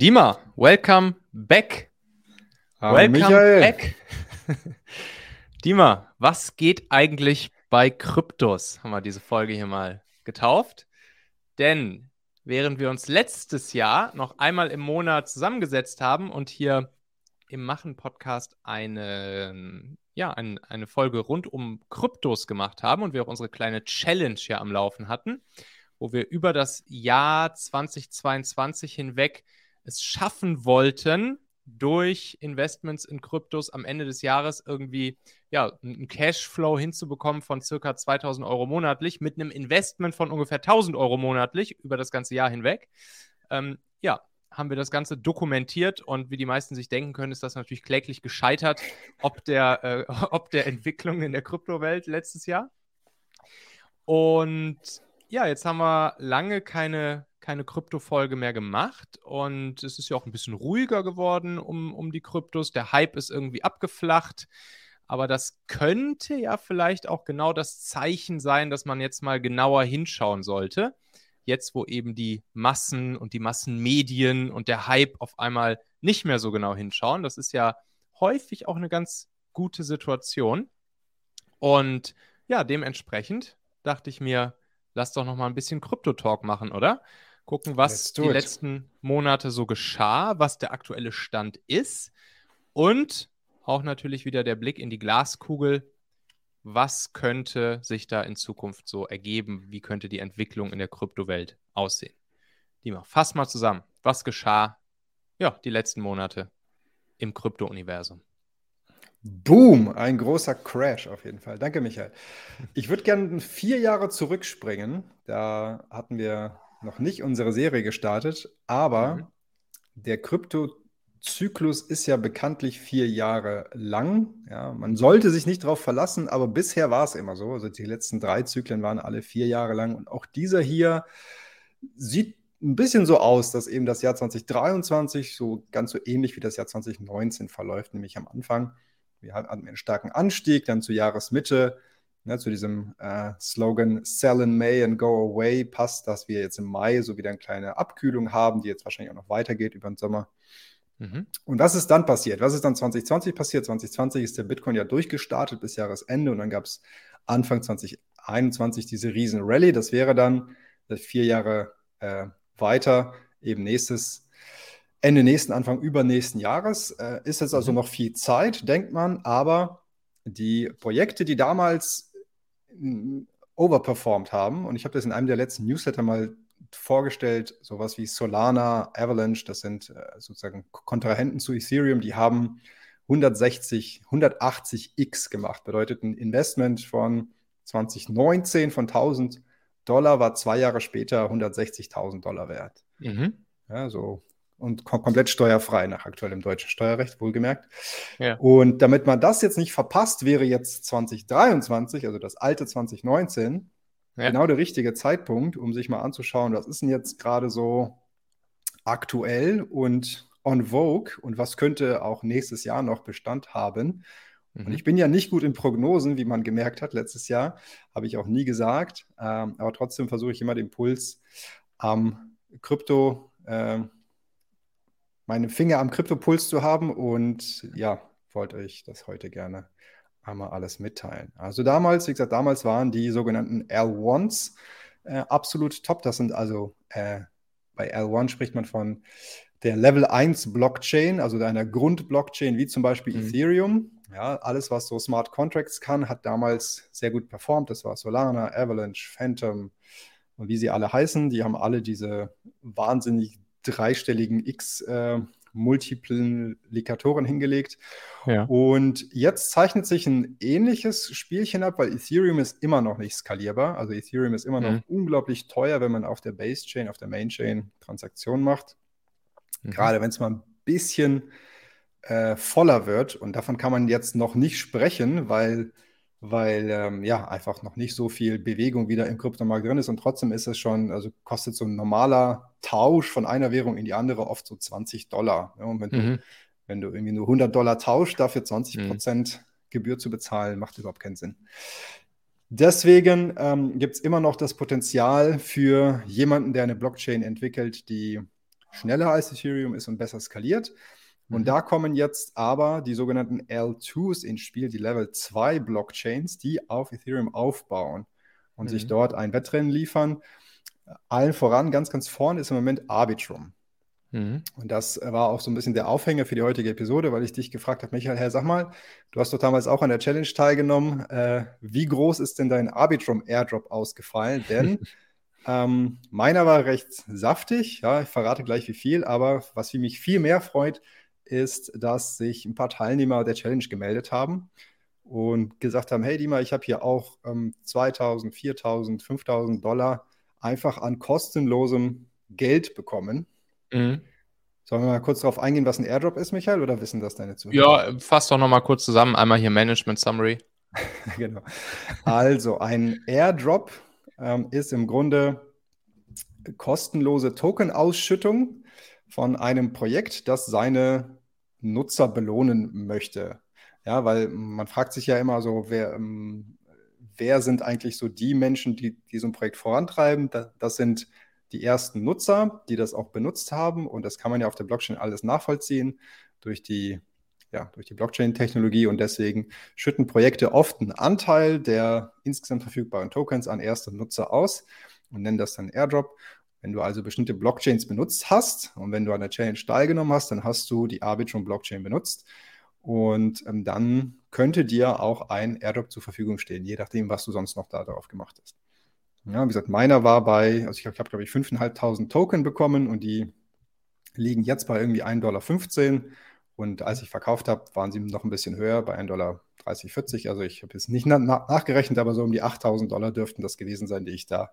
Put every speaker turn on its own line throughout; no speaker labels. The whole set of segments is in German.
Dima, welcome back.
Hallo welcome Michael. back.
Dima, was geht eigentlich bei Kryptos? Haben wir diese Folge hier mal getauft. Denn während wir uns letztes Jahr noch einmal im Monat zusammengesetzt haben und hier im Machen-Podcast eine, ja, ein, eine Folge rund um Kryptos gemacht haben und wir auch unsere kleine Challenge hier am Laufen hatten, wo wir über das Jahr 2022 hinweg es schaffen wollten, durch Investments in Kryptos am Ende des Jahres irgendwie ja, einen Cashflow hinzubekommen von circa 2000 Euro monatlich mit einem Investment von ungefähr 1000 Euro monatlich über das ganze Jahr hinweg. Ähm, ja, haben wir das Ganze dokumentiert und wie die meisten sich denken können, ist das natürlich kläglich gescheitert, ob der, äh, ob der Entwicklung in der Kryptowelt letztes Jahr. Und ja, jetzt haben wir lange keine, keine Krypto-Folge mehr gemacht und es ist ja auch ein bisschen ruhiger geworden um, um die Kryptos. Der Hype ist irgendwie abgeflacht. Aber das könnte ja vielleicht auch genau das Zeichen sein, dass man jetzt mal genauer hinschauen sollte. Jetzt, wo eben die Massen und die Massenmedien und der Hype auf einmal nicht mehr so genau hinschauen. Das ist ja häufig auch eine ganz gute Situation. Und ja, dementsprechend dachte ich mir, lass doch noch mal ein bisschen Krypto-Talk machen, oder? Gucken, was die letzten Monate so geschah, was der aktuelle Stand ist und auch natürlich wieder der Blick in die Glaskugel. Was könnte sich da in Zukunft so ergeben? Wie könnte die Entwicklung in der Kryptowelt aussehen? Dima, fass mal zusammen. Was geschah, ja, die letzten Monate im Krypto-Universum?
Boom, ein großer Crash auf jeden Fall. Danke, Michael. Ich würde gerne vier Jahre zurückspringen. Da hatten wir noch nicht unsere Serie gestartet, aber mhm. der Kryptozyklus ist ja bekanntlich vier Jahre lang. Ja, man sollte sich nicht darauf verlassen, aber bisher war es immer so. Also die letzten drei Zyklen waren alle vier Jahre lang und auch dieser hier sieht ein bisschen so aus, dass eben das Jahr 2023 so ganz so ähnlich wie das Jahr 2019 verläuft, nämlich am Anfang wir hatten einen starken Anstieg, dann zur Jahresmitte, ne, zu diesem äh, Slogan Sell in May and Go Away passt, dass wir jetzt im Mai so wieder eine kleine Abkühlung haben, die jetzt wahrscheinlich auch noch weitergeht über den Sommer. Mhm. Und was ist dann passiert? Was ist dann 2020 passiert? 2020 ist der Bitcoin ja durchgestartet bis Jahresende und dann gab es Anfang 2021 diese riesen Rallye. Das wäre dann vier Jahre äh, weiter, eben nächstes Ende nächsten, Anfang übernächsten Jahres. Äh, ist jetzt also mhm. noch viel Zeit, denkt man, aber die Projekte, die damals overperformed haben, und ich habe das in einem der letzten Newsletter mal vorgestellt, sowas wie Solana, Avalanche, das sind äh, sozusagen Kontrahenten zu Ethereum, die haben 160, 180x gemacht. Bedeutet ein Investment von 2019 von 1000 Dollar war zwei Jahre später 160.000 Dollar wert. Mhm. Ja, so und kom komplett steuerfrei nach aktuellem deutschen Steuerrecht, wohlgemerkt. Ja. Und damit man das jetzt nicht verpasst, wäre jetzt 2023, also das alte 2019, ja. genau der richtige Zeitpunkt, um sich mal anzuschauen, was ist denn jetzt gerade so aktuell und on vogue und was könnte auch nächstes Jahr noch Bestand haben. Mhm. Und ich bin ja nicht gut in Prognosen, wie man gemerkt hat letztes Jahr, habe ich auch nie gesagt, ähm, aber trotzdem versuche ich immer den Puls am Krypto. Äh, meine Finger am Kryptopuls zu haben und ja, wollte euch das heute gerne einmal alles mitteilen. Also damals, wie gesagt, damals waren die sogenannten L1s äh, absolut top. Das sind also äh, bei L1 spricht man von der Level 1 Blockchain, also einer Grundblockchain wie zum Beispiel mhm. Ethereum. Ja, alles, was so Smart Contracts kann, hat damals sehr gut performt. Das war Solana, Avalanche, Phantom und wie sie alle heißen. Die haben alle diese wahnsinnig dreistelligen X äh, Multiplikatoren hingelegt. Ja. Und jetzt zeichnet sich ein ähnliches Spielchen ab, weil Ethereum ist immer noch nicht skalierbar. Also Ethereum ist immer noch mhm. unglaublich teuer, wenn man auf der Base Chain, auf der Main Chain Transaktionen macht. Mhm. Gerade wenn es mal ein bisschen äh, voller wird. Und davon kann man jetzt noch nicht sprechen, weil weil ähm, ja einfach noch nicht so viel Bewegung wieder im Kryptomarkt drin ist und trotzdem ist es schon, also kostet so ein normaler Tausch von einer Währung in die andere oft so 20 Dollar. Ja, und wenn, mhm. du, wenn du irgendwie nur 100 Dollar tauschst, dafür 20 mhm. Prozent mhm. Gebühr zu bezahlen, macht überhaupt keinen Sinn. Deswegen ähm, gibt es immer noch das Potenzial für jemanden, der eine Blockchain entwickelt, die schneller als Ethereum ist und besser skaliert. Und mhm. da kommen jetzt aber die sogenannten L2s ins Spiel, die Level 2 Blockchains, die auf Ethereum aufbauen und mhm. sich dort ein Wettrennen liefern. Allen voran, ganz, ganz vorne ist im Moment Arbitrum. Mhm. Und das war auch so ein bisschen der Aufhänger für die heutige Episode, weil ich dich gefragt habe, Michael, Herr, sag mal, du hast doch damals auch an der Challenge teilgenommen. Äh, wie groß ist denn dein Arbitrum Airdrop ausgefallen? Denn ähm, meiner war recht saftig, ja, ich verrate gleich wie viel, aber was mich viel mehr freut, ist, dass sich ein paar Teilnehmer der Challenge gemeldet haben und gesagt haben, hey Dima, ich habe hier auch ähm, 2000, 4000, 5000 Dollar einfach an kostenlosem Geld bekommen Mhm. Sollen wir mal kurz darauf eingehen, was ein Airdrop ist, Michael, oder wissen das deine
Zuhörer? Ja, fass doch nochmal kurz zusammen. Einmal hier Management Summary.
genau. Also, ein Airdrop ähm, ist im Grunde kostenlose Token-Ausschüttung von einem Projekt, das seine Nutzer belohnen möchte. Ja, weil man fragt sich ja immer so, wer, ähm, wer sind eigentlich so die Menschen, die, die so ein Projekt vorantreiben? Das, sind die ersten Nutzer, die das auch benutzt haben. Und das kann man ja auf der Blockchain alles nachvollziehen durch die, ja, durch die Blockchain-Technologie. Und deswegen schütten Projekte oft einen Anteil der insgesamt verfügbaren Tokens an erste Nutzer aus und nennen das dann Airdrop. Wenn du also bestimmte Blockchains benutzt hast und wenn du an der Challenge teilgenommen hast, dann hast du die Arbitrum-Blockchain benutzt. Und ähm, dann könnte dir auch ein Airdrop zur Verfügung stehen, je nachdem, was du sonst noch da drauf gemacht hast. Ja, wie gesagt, meiner war bei, also ich habe, glaube ich, 5.500 Token bekommen und die liegen jetzt bei irgendwie 1,15 Dollar. Und als ich verkauft habe, waren sie noch ein bisschen höher, bei 1,30 Dollar 40. Also ich habe jetzt nicht na nachgerechnet, aber so um die 8.000 Dollar dürften das gewesen sein, die ich da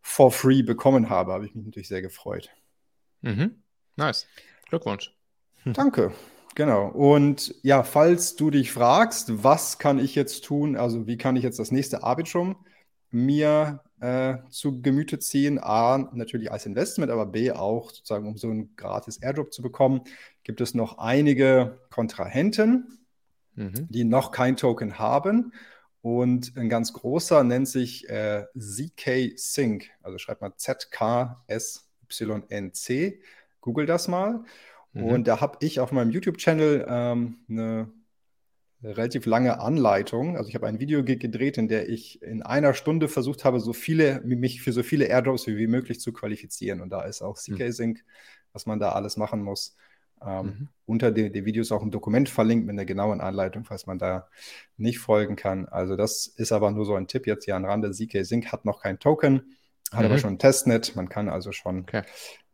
for free bekommen habe. Habe ich mich natürlich sehr gefreut.
Mhm. Nice. Glückwunsch.
Danke. Genau. Und ja, falls du dich fragst, was kann ich jetzt tun, also wie kann ich jetzt das nächste Arbitrum mir äh, zu Gemüte ziehen. A, natürlich als Investment, aber B, auch sozusagen, um so einen gratis Airdrop zu bekommen, gibt es noch einige Kontrahenten, mhm. die noch kein Token haben. Und ein ganz großer nennt sich äh, ZK Sync, also schreibt mal Z-K-S-Y-N-C. Google das mal. Mhm. Und da habe ich auf meinem YouTube-Channel ähm, eine relativ lange Anleitung. Also ich habe ein Video gedreht, in der ich in einer Stunde versucht habe, so viele, mich für so viele Airdrops wie möglich zu qualifizieren. Und da ist auch CK-Sync, mhm. was man da alles machen muss. Ähm, mhm. Unter den, den, Videos auch ein Dokument verlinkt mit einer genauen Anleitung, falls man da nicht folgen kann. Also das ist aber nur so ein Tipp jetzt hier an Rande. CK-Sync hat noch kein Token, hat mhm. aber schon ein Testnet. Man kann also schon okay.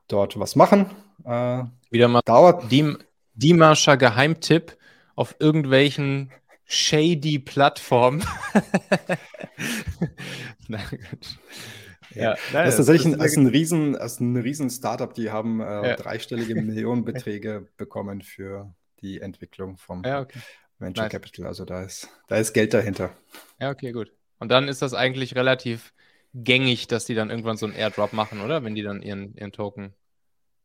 dort was machen.
Äh, Wieder mal dauert. Die, Dimascher Geheimtipp auf irgendwelchen shady Plattformen.
Nein, ja, das ist tatsächlich ein, ist ein, riesen, ist ein riesen Startup, die haben äh, ja. dreistellige Millionenbeträge bekommen für die Entwicklung vom ja, okay. Venture nice. Capital. Also da ist, da ist Geld dahinter.
Ja, okay, gut. Und dann ist das eigentlich relativ gängig, dass die dann irgendwann so einen Airdrop machen, oder? Wenn die dann ihren, ihren Token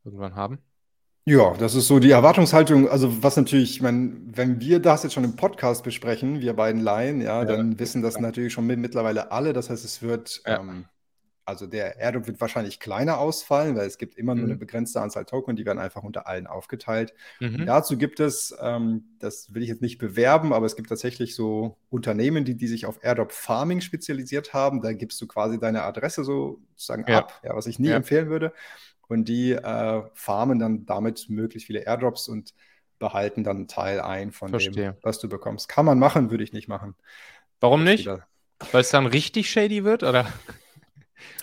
irgendwann haben.
Ja, das ist so die Erwartungshaltung. Also, was natürlich, ich meine, wenn wir das jetzt schon im Podcast besprechen, wir beiden Laien, ja, dann wissen das natürlich schon mittlerweile alle. Das heißt, es wird, Ja. ähm, also der Airdrop wird wahrscheinlich kleiner ausfallen, weil es gibt immer nur eine mhm. begrenzte Anzahl Token, die werden einfach unter allen aufgeteilt. Mhm. dazu gibt es, ähm, das will ich jetzt nicht bewerben, aber es gibt tatsächlich so Unternehmen, die, die sich auf Airdrop Farming spezialisiert haben. Da gibst du quasi deine Adresse sozusagen Ja. ab, ja, was ich nie Ja. empfehlen würde und die äh, farmen dann damit möglichst viele Airdrops und behalten dann einen Teil ein von Verstehe. dem, was du bekommst. Kann man machen, würde ich nicht machen.
Warum nicht? Weil es dann richtig shady wird, oder?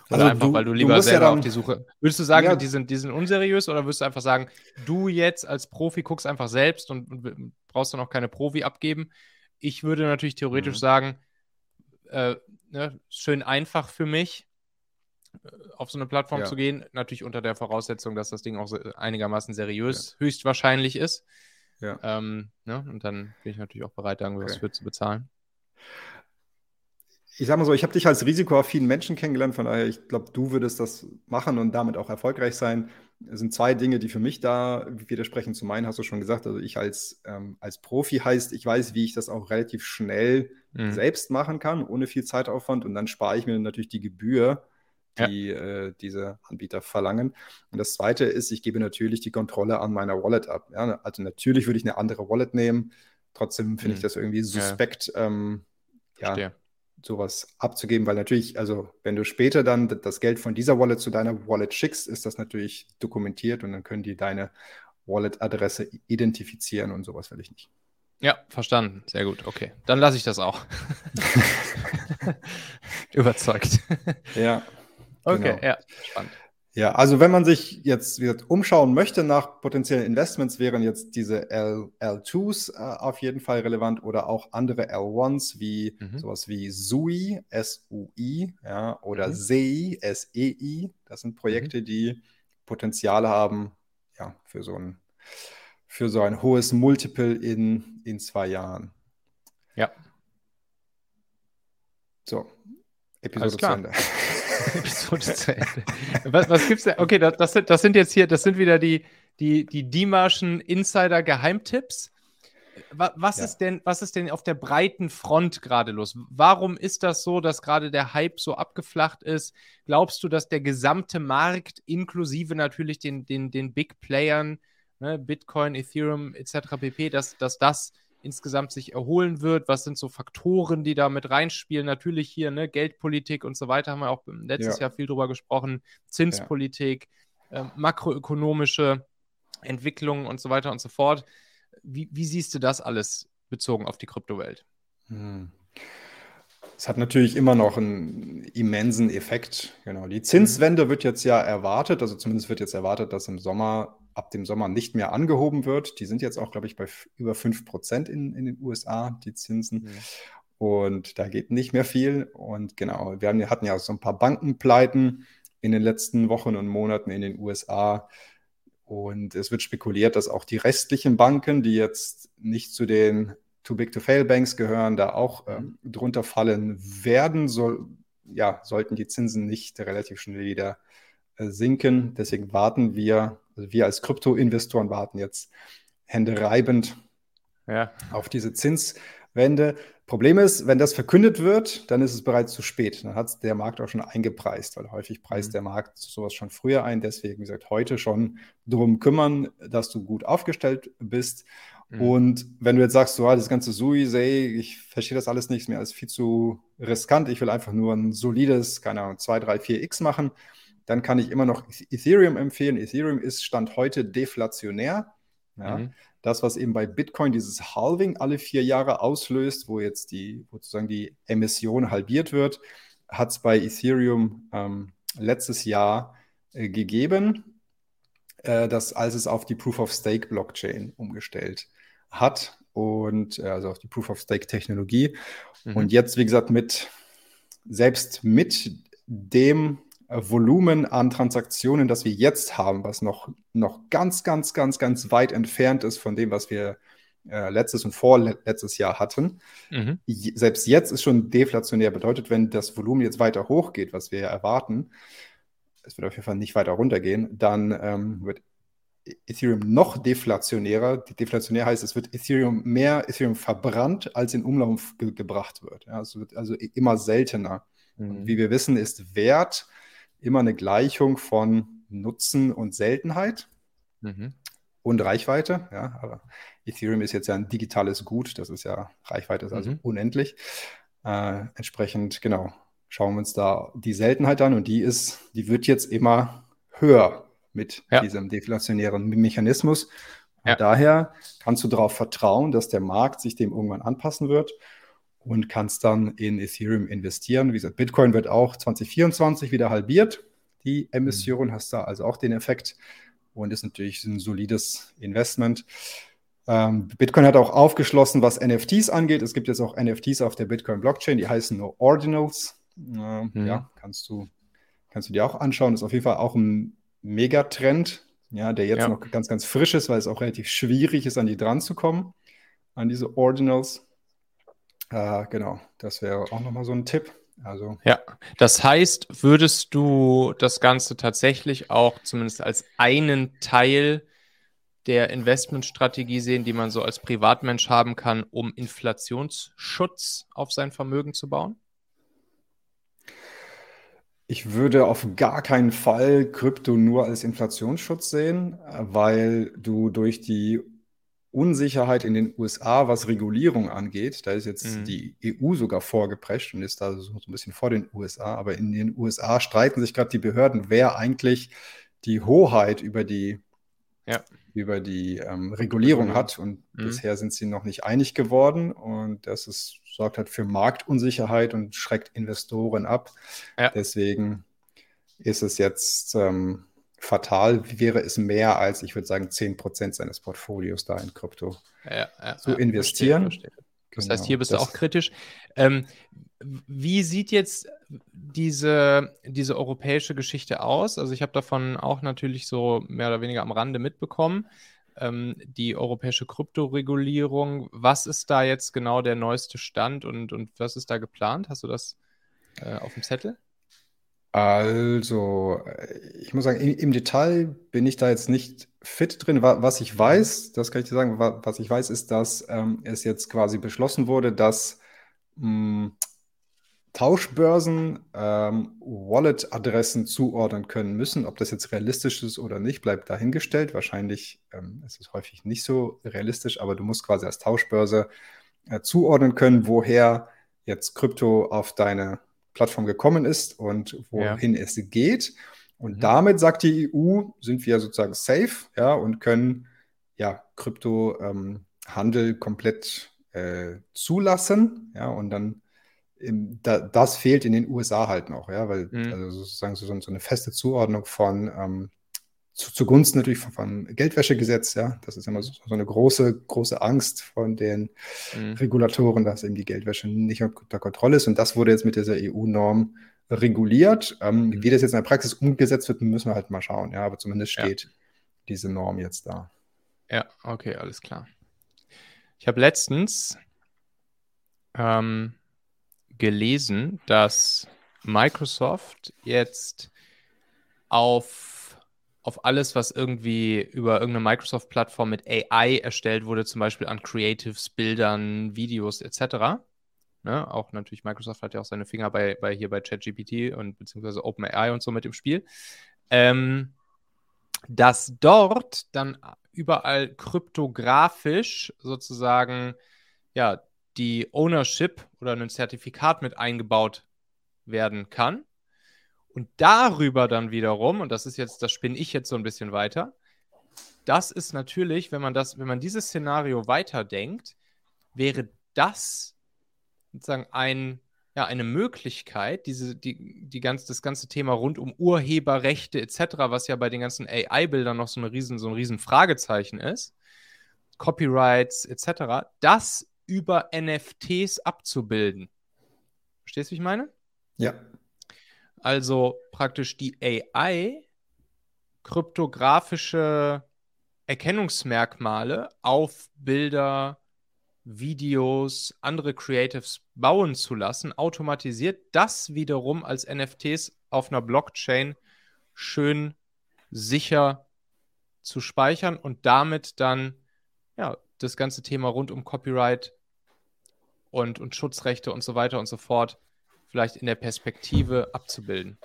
Oder also einfach, du, weil du lieber du selber ja dann, auf die Suche. Würdest du sagen, ja, die, sind, die sind unseriös oder würdest du einfach sagen, du jetzt als Profi guckst einfach selbst und, und brauchst dann auch keine Profi abgeben? Ich würde natürlich theoretisch mhm. sagen, äh, ne, schön einfach für mich auf so eine Plattform ja. zu gehen. Natürlich unter der Voraussetzung, dass das Ding auch einigermaßen seriös ja. höchstwahrscheinlich ist. Ja. Ähm, ne? Und dann bin ich natürlich auch bereit, da irgendwas okay. für zu bezahlen.
Ich sag mal so, ich habe dich als risikoaffinen Menschen kennengelernt, von daher, ich glaube, du würdest das machen und damit auch erfolgreich sein. Es sind zwei Dinge, die für mich da widersprechen. Zum einen hast du schon gesagt, also ich als, ähm, als Profi heißt, ich weiß, wie ich das auch relativ schnell mhm. selbst machen kann, ohne viel Zeitaufwand und dann spare ich mir natürlich die Gebühr die ja. äh, diese Anbieter verlangen. Und das zweite ist, ich gebe natürlich die Kontrolle an meiner Wallet ab. Ja? Also natürlich würde ich eine andere Wallet nehmen. Trotzdem finde hm. ich das irgendwie suspekt, ja. Ähm, ja, sowas abzugeben, weil natürlich, also wenn du später dann das Geld von dieser Wallet zu deiner Wallet schickst, ist das natürlich dokumentiert und dann können die deine Wallet-Adresse identifizieren und sowas will ich nicht.
Ja, verstanden. Sehr gut. Okay. Dann lasse ich das auch. Überzeugt.
Ja.
Okay, genau. ja, spannend.
Ja, also wenn man sich jetzt gesagt, umschauen möchte nach potenziellen Investments, wären jetzt diese L, L2s äh, auf jeden Fall relevant oder auch andere L1s wie mhm. sowas wie SUI, S-U-I, ja, oder mhm. SEI, S-E-I. Das sind Projekte, mhm. die Potenzial haben, ja, für so ein, für so ein hohes Multiple in, in zwei Jahren.
Ja.
So, Episode zu Ende.
Episode zu Ende. Was, was gibt's denn? Okay, das, das, sind, das sind jetzt hier, das sind wieder die, die, die Dimaschen Insider-Geheimtipps. Was, ja. ist denn, was ist denn auf der breiten Front gerade los? Warum ist das so, dass gerade der Hype so abgeflacht ist? Glaubst du, dass der gesamte Markt, inklusive natürlich den, den, den Big Playern, ne, Bitcoin, Ethereum etc. pp., dass, dass das insgesamt sich erholen wird? Was sind so Faktoren, die da mit reinspielen? Natürlich hier, ne, Geldpolitik und so weiter, haben wir auch letztes ja. Jahr viel drüber gesprochen. Zinspolitik, ja. äh, makroökonomische Entwicklungen und so weiter und so fort. Wie, wie siehst du das alles bezogen auf die Kryptowelt? Hm.
Es hat natürlich immer noch einen immensen Effekt. Genau. Die Zinswende wird jetzt ja erwartet, also zumindest wird jetzt erwartet, dass im Sommer ab dem Sommer nicht mehr angehoben wird. Die sind jetzt auch, glaube ich, bei über 5 Prozent in, in den USA, die Zinsen. Mhm. Und da geht nicht mehr viel. Und genau, wir haben, hatten ja so ein paar Bankenpleiten in den letzten Wochen und Monaten in den USA. Und es wird spekuliert, dass auch die restlichen Banken, die jetzt nicht zu den Too Big to Fail Banks gehören, da auch ähm, drunter fallen werden. Soll, ja, sollten die Zinsen nicht relativ schnell wieder äh, sinken. Deswegen warten wir also wir als Krypto-Investoren warten jetzt händereibend ja. auf diese Zinswende. Problem ist, wenn das verkündet wird, dann ist es bereits zu spät. Dann hat es der Markt auch schon eingepreist, weil häufig preist mhm. der Markt sowas schon früher ein. Deswegen, wie gesagt, heute schon darum kümmern, dass du gut aufgestellt bist. Mhm. Und wenn du jetzt sagst, so, ah, das ganze SUI, say, ich verstehe das alles nicht, ist mir alles viel zu riskant, ich will einfach nur ein solides, keine Ahnung, 2, 3, 4x machen, dann kann ich immer noch Ethereum empfehlen. Ethereum ist Stand heute deflationär. Ja. Mhm. Das, was eben bei Bitcoin dieses Halving alle vier Jahre auslöst, wo jetzt die, sozusagen die Emission halbiert wird, hat es bei Ethereum ähm, letztes Jahr äh, gegeben, äh, dass, als es auf die Proof-of-Stake-Blockchain umgestellt hat und äh, also auf die Proof-of-Stake-Technologie. Mhm. Und jetzt, wie gesagt, mit selbst mit dem Volumen an Transaktionen, das wir jetzt haben, was noch, noch ganz, ganz, ganz, ganz weit entfernt ist von dem, was wir äh, letztes und vorletztes Jahr hatten. Mhm. Selbst jetzt ist schon deflationär. Bedeutet, wenn das Volumen jetzt weiter hochgeht, was wir erwarten, es wird auf jeden Fall nicht weiter runtergehen, dann ähm, wird Ethereum noch deflationärer. Deflationär heißt, es wird Ethereum mehr Ethereum verbrannt, als in Umlauf ge gebracht wird. Ja, es wird also immer seltener. Mhm. wie wir wissen, ist Wert immer eine Gleichung von Nutzen und Seltenheit mhm. und Reichweite. Ja, aber Ethereum ist jetzt ja ein digitales Gut, das ist ja, Reichweite ist also mhm. unendlich. Äh, entsprechend, genau, schauen wir uns da die Seltenheit an und die ist, die wird jetzt immer höher mit ja. diesem deflationären Mechanismus. Ja. Daher kannst du darauf vertrauen, dass der Markt sich dem irgendwann anpassen wird und kannst dann in Ethereum investieren. Wie gesagt, Bitcoin wird auch 2024 wieder halbiert. Die Emission mhm. hast da also auch den Effekt und ist natürlich ein solides Investment. Ähm, Bitcoin hat auch aufgeschlossen, was NFTs angeht. Es gibt jetzt auch NFTs auf der Bitcoin-Blockchain, die heißen nur Ordinals. Äh, mhm. Ja, kannst du, kannst du dir auch anschauen. Das ist auf jeden Fall auch ein Megatrend, ja, der jetzt ja. noch ganz, ganz frisch ist, weil es auch relativ schwierig ist, an die dran zu kommen, an diese Ordinals. Äh, genau, das wäre auch nochmal so ein Tipp. Also.
Ja, das heißt, würdest du das Ganze tatsächlich auch zumindest als einen Teil der Investmentstrategie sehen, die man so als Privatmensch haben kann, um Inflationsschutz auf sein Vermögen zu bauen?
Ich würde auf gar keinen Fall Krypto nur als Inflationsschutz sehen, weil du durch die Unsicherheit in den USA, was Regulierung angeht, da ist jetzt mhm. die EU sogar vorgeprescht und ist da so, ein bisschen vor den USA, aber in den USA streiten sich gerade die Behörden, wer eigentlich die Hoheit über die, ja. über die ähm, Regulierung hat. Und mhm. bisher sind sie noch nicht einig geworden. Und das ist, sorgt halt für Marktunsicherheit und schreckt Investoren ab. Ja. Deswegen ist es jetzt ähm, fatal, wäre es mehr als, ich würde sagen, 10% seines Portfolios da in Krypto ja, ja, zu investieren. Verstehe, verstehe.
Das genau, heißt, hier bist du auch kritisch. Ähm, wie sieht jetzt diese, diese europäische Geschichte aus? Also ich habe davon auch natürlich so mehr oder weniger am Rande mitbekommen. Ähm, die europäische Kryptoregulierung. Was ist da jetzt genau der neueste Stand und, und was ist da geplant? Hast du das äh, auf dem Zettel?
Also, äh, ich muss sagen, im, im, Detail bin ich da jetzt nicht fit drin. Was ich weiß, das kann ich dir sagen, was ich weiß, ist, dass ähm, es jetzt quasi beschlossen wurde, dass mh, hm, Tauschbörsen ähm, Wallet-Adressen zuordnen können müssen. Ob das jetzt realistisch ist oder nicht, bleibt dahingestellt. Wahrscheinlich ähm, ist es häufig nicht so realistisch, aber du musst quasi als Tauschbörse äh, zuordnen können, woher jetzt Krypto auf deine Plattform gekommen ist und wohin ja. es geht. Und mhm. damit, sagt die EU, sind wir sozusagen safe ja, und können ja, Kryptohandel ähm, komplett äh, zulassen. Ja, und dann im, da, das fehlt in den USA halt noch, ja, weil mhm. also sozusagen so, so, eine feste Zuordnung von ähm, zu, zugunsten natürlich vom, vom, Geldwäschegesetz, ja, das ist immer so, so, eine große, große Angst von den mhm. Regulatoren, dass eben die Geldwäsche nicht unter Kontrolle ist. Und das wurde jetzt mit dieser EU-Norm reguliert. Ähm, mhm. Wie das jetzt in der Praxis umgesetzt wird, müssen wir halt mal schauen, ja, aber zumindest steht ja. diese Norm jetzt da.
Ja, okay, alles klar. Ich habe letztens ähm, gelesen, dass Microsoft jetzt auf, auf alles, was irgendwie über irgendeine Microsoft-Plattform mit AI erstellt wurde, zum Beispiel an Creatives, Bildern, Videos etc. Ne? Auch natürlich, Microsoft hat ja auch seine Finger bei, bei hier bei ChatGPT und beziehungsweise OpenAI und so mit im Spiel. Ähm, dass dort dann überall kryptografisch sozusagen ja die Ownership oder ein Zertifikat mit eingebaut werden kann. Und darüber dann wiederum, und das ist jetzt, das spinne ich jetzt so ein bisschen weiter, das ist natürlich, wenn man das, wenn man dieses Szenario weiterdenkt, wäre das sozusagen ein, ja, eine Möglichkeit, diese, die, die ganz, das ganze Thema rund um Urheberrechte etc., was ja bei den ganzen AI-Bildern noch so, eine riesen, so ein riesen Fragezeichen ist, Copyrights etc., das über NFTs abzubilden. Verstehst du, wie ich meine?
Ja.
Also praktisch die AI kryptografische Erkennungsmerkmale auf Bilder, Videos, andere Creatives bauen zu lassen, automatisiert, das wiederum als NFTs auf einer Blockchain schön sicher zu speichern und damit dann ja, das ganze Thema rund um Copyright und, und Schutzrechte und so weiter und so fort vielleicht in der Perspektive abzubilden.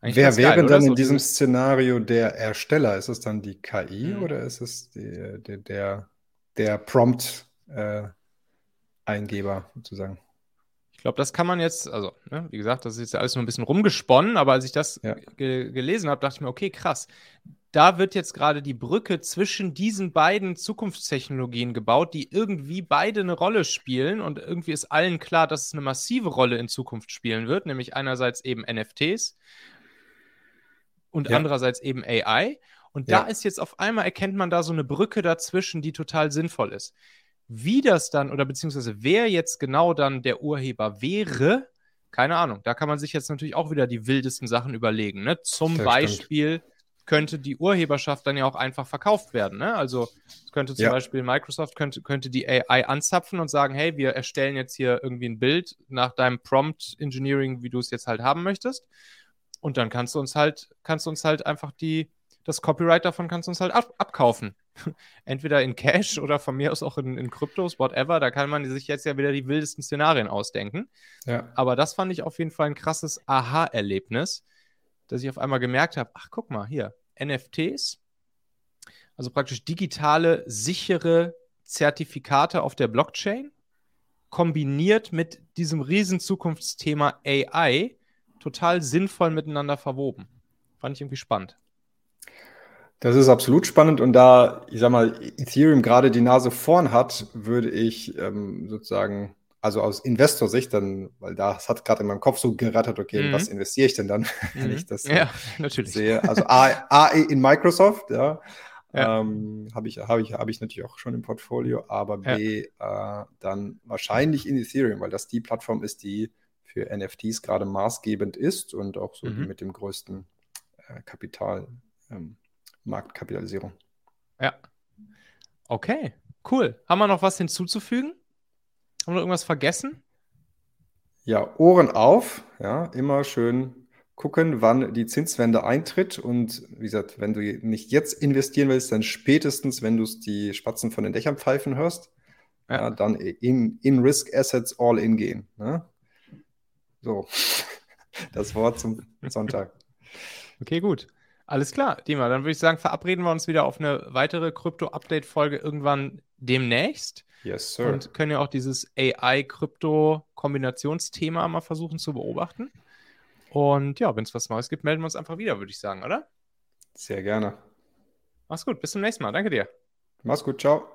Eigentlich Wer wäre geil, dann in so diesem Szenario der Ersteller? Ist es dann die KI mhm. oder ist es die, die, der, der Prompt-Eingeber äh, sozusagen?
Ich glaube, das kann man jetzt, also, ne, wie gesagt, das ist jetzt alles nur ein bisschen rumgesponnen, aber als ich das ja. ge gelesen habe, dachte ich mir, okay, krass da wird jetzt gerade die Brücke zwischen diesen beiden Zukunftstechnologien gebaut, die irgendwie beide eine Rolle spielen und irgendwie ist allen klar, dass es eine massive Rolle in Zukunft spielen wird, nämlich einerseits eben NFTs und ja. andererseits eben AI. Und ja. da ist jetzt auf einmal erkennt man da so eine Brücke dazwischen, die total sinnvoll ist. Wie das dann oder beziehungsweise wer jetzt genau dann der Urheber wäre, keine Ahnung. Da kann man sich jetzt natürlich auch wieder die wildesten Sachen überlegen. Ne? Zum das Beispiel könnte die Urheberschaft dann ja auch einfach verkauft werden. Ne? Also könnte zum ja. Beispiel Microsoft könnte, könnte die AI anzapfen und sagen, hey, wir erstellen jetzt hier irgendwie ein Bild nach deinem Prompt Engineering, wie du es jetzt halt haben möchtest. Und dann kannst du uns halt, kannst du uns halt einfach die, das Copyright davon kannst du uns halt ab, abkaufen. Entweder in Cash oder von mir aus auch in, in Kryptos, whatever. Da kann man sich jetzt ja wieder die wildesten Szenarien ausdenken. Ja. Aber das fand ich auf jeden Fall ein krasses Aha-Erlebnis dass ich auf einmal gemerkt habe, ach guck mal hier, NFTs, also praktisch digitale, sichere Zertifikate auf der Blockchain, kombiniert mit diesem riesen Zukunftsthema AI, total sinnvoll miteinander verwoben. Fand ich irgendwie spannend.
Das ist absolut spannend und da, ich sag mal, Ethereum gerade die Nase vorn hat, würde ich ähm, sozusagen also aus Investorsicht dann, weil das hat gerade in meinem Kopf so gerattert, okay, mhm. was investiere ich denn dann, wenn mhm. ich das
ja, natürlich.
sehe? Also A, A in Microsoft, ja, ja. Ähm, habe ich, hab ich, hab ich natürlich auch schon im Portfolio, aber B, ja. äh, dann wahrscheinlich in Ethereum, weil das die Plattform ist, die für NFTs gerade maßgebend ist und auch so mhm. die mit dem größten äh, Kapital, ähm, Marktkapitalisierung.
Ja. Okay, cool. Haben wir noch was hinzuzufügen? Haben wir irgendwas vergessen?
Ja, Ohren auf, ja, immer schön gucken, wann die Zinswende eintritt. Und wie gesagt, wenn du nicht jetzt investieren willst, dann spätestens, wenn du die Spatzen von den Dächern pfeifen hörst, ja. Ja, dann in, in Risk Assets all in gehen. Ne? So, das Wort zum Sonntag.
Okay, gut. Alles klar, Dima. Dann würde ich sagen, verabreden wir uns wieder auf eine weitere Krypto-Update-Folge irgendwann demnächst.
Yes, sir.
Und können ja auch dieses AI-Krypto-Kombinationsthema mal versuchen zu beobachten. Und ja, wenn es was Neues gibt, melden wir uns einfach wieder, würde ich sagen, oder?
Sehr gerne.
Mach's gut, bis zum nächsten Mal. Danke dir.
Mach's gut, ciao.